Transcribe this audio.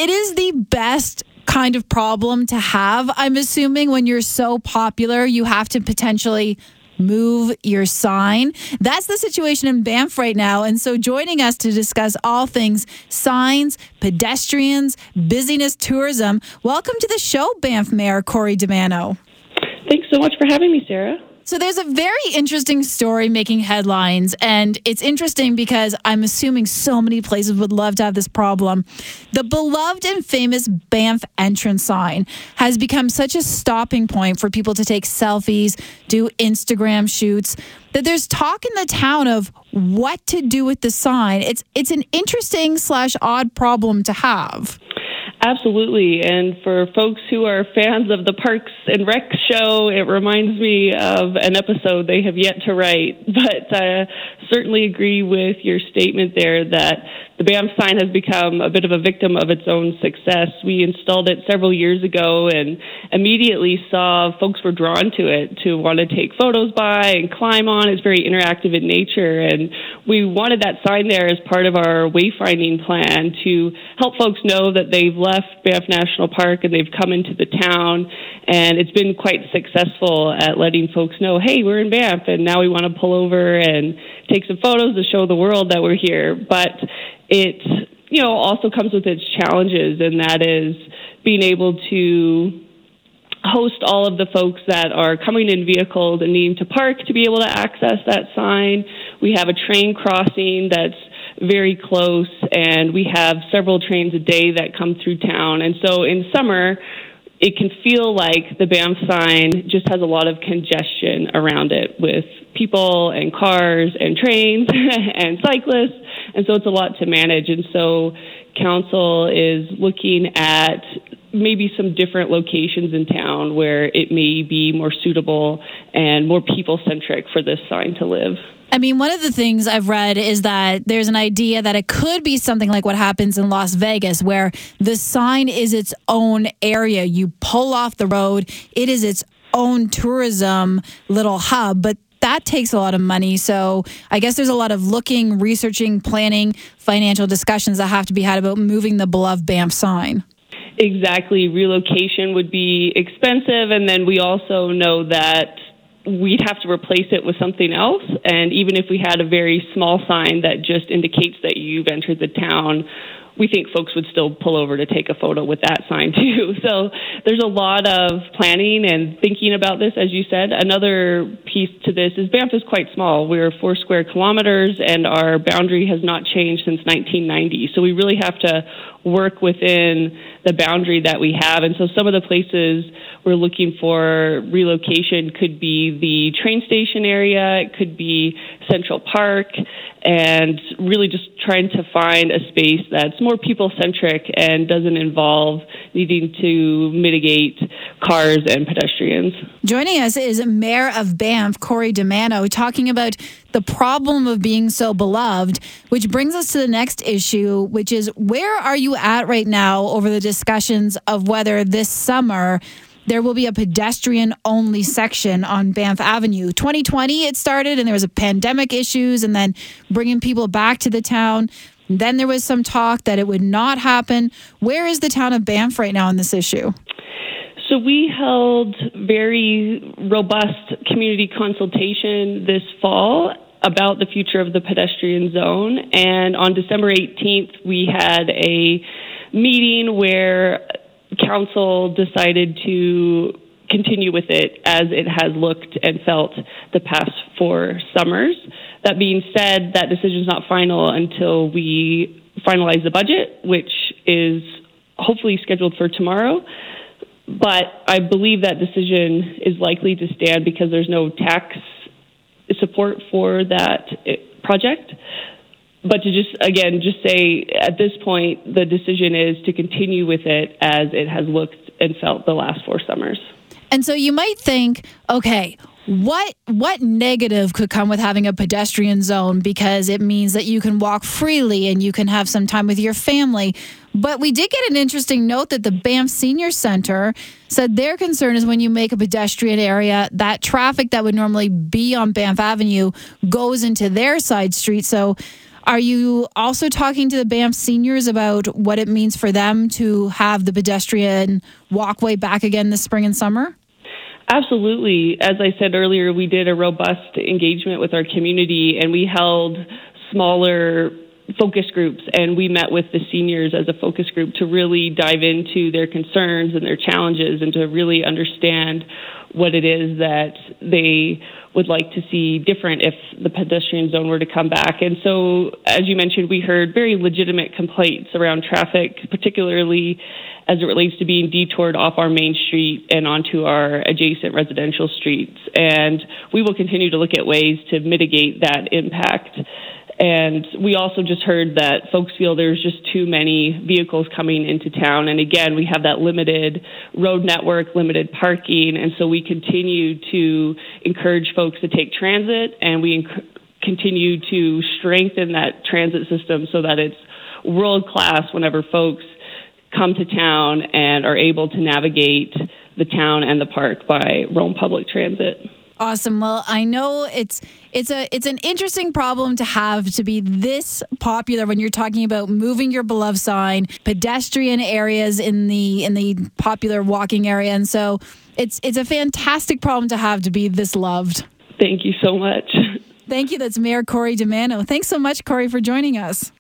it is the best kind of problem to have. I'm assuming when you're so popular, you have to potentially move your sign. That's the situation in Banff right now. And so joining us to discuss all things signs, pedestrians, busyness, tourism, welcome to the show, Banff Mayor Corrie DiManno. Thanks so much for having me, Sarah. So there's a very interesting story making headlines, and it's interesting because I'm assuming so many places would love to have this problem. The beloved and famous Banff entrance sign has become such a stopping point for people to take selfies, do Instagram shoots, that there's talk in the town of what to do with the sign. It's it's an interesting slash odd problem to have. Absolutely. And for folks who are fans of the Parks and Rec show, it reminds me of an episode they have yet to write. But I uh, certainly agree with your statement there that the Banff sign has become a bit of a victim of its own success. We installed it several years ago and immediately saw folks were drawn to it to want to take photos by and climb on. It's very interactive in nature. And we wanted that sign there as part of our wayfinding plan to help folks know that they've left Banff National Park and they've come into the town. And it's been quite successful at letting folks know, hey, we're in Banff and now we want to pull over and take some photos to show the world that we're here. But it, you know, also comes with its challenges, and that is being able to host all of the folks that are coming in vehicles and needing to park to be able to access that sign. We have a train crossing that's very close, and we have several trains a day that come through town. And so in summer, it can feel like the Banff sign just has a lot of congestion around it with people and cars and trains and cyclists. And so it's a lot to manage. And so council is looking at maybe some different locations in town where it may be more suitable and more people centric for this sign to live. I mean, one of the things I've read is that there's an idea that it could be something like what happens in Las Vegas, where the sign is its own area. You pull off the road, it is its own tourism little hub, but that takes a lot of money. So I guess there's a lot of looking, researching, planning, financial discussions that have to be had about moving the beloved Banff sign. Exactly. Relocation would be expensive. And then we also know that we'd have to replace it with something else. And even if we had a very small sign that just indicates that you've entered the town, we think folks would still pull over to take a photo with that sign too. So there's a lot of planning and thinking about this, as you said. Another piece to this is Banff is quite small. We're four square kilometers and our boundary has not changed since 1990. So we really have to work within the boundary that we have. And so some of the places we're looking for relocation could be the train station area, it could be Central Park, and really just trying to find a space that's more people centric and doesn't involve needing to mitigate cars and pedestrians. Joining us is Mayor of Banff, Corrie DiManno, talking about the problem of being so beloved, which brings us to the next issue, which is where are you at right now over the discussions of whether this summer there will be a pedestrian only section on Banff Avenue. 2020 it started and there was a pandemic issues and then bringing people back to the town. Then there was some talk that it would not happen. Where is the town of Banff right now on this issue? So we held very robust community consultation this fall about the future of the pedestrian zone. And on December 18th, we had a meeting where council decided to continue with it as it has looked and felt the past four summers. That being said, that decision is not final until we finalize the budget, which is hopefully scheduled for tomorrow. But I believe that decision is likely to stand because there's no tax support for that eh, project. But to just, again, just say at this point, the decision is to continue with it as it has looked and felt the last four summers. And so you might think, okay, what what negative could come with having a pedestrian zone because it means that you can walk freely and you can have some time with your family. But we did get an interesting note that the Banff Senior Center said their concern is when you make a pedestrian area, that traffic that would normally be on Banff Avenue goes into their side street. So Are you also talking to the Banff seniors about what it means for them to have the pedestrian walkway back again this spring and summer? Absolutely. As I said earlier, we did a robust engagement with our community and we held smaller focus groups and we met with the seniors as a focus group to really dive into their concerns and their challenges and to really understand what it is that they would like to see different if the pedestrian zone were to come back. And so, as you mentioned, we heard very legitimate complaints around traffic, particularly as it relates to being detoured off our main street and onto our adjacent residential streets. And we will continue to look at ways to mitigate that impact. And we also just heard that folks feel there's just too many vehicles coming into town. And again, we have that limited road network, limited parking. And so we continue to encourage folks to take transit and we continue to strengthen that transit system so that it's world class whenever folks come to town and are able to navigate the town and the park by Roam Public Transit. Awesome. Well, I know it's it's a it's an interesting problem to have to be this popular when you're talking about moving your beloved sign, pedestrian areas in the in the popular walking area, and so it's it's a fantastic problem to have to be this loved. Thank you so much. Thank you. That's Mayor Corrie DiManno. Thanks so much, Corrie, for joining us.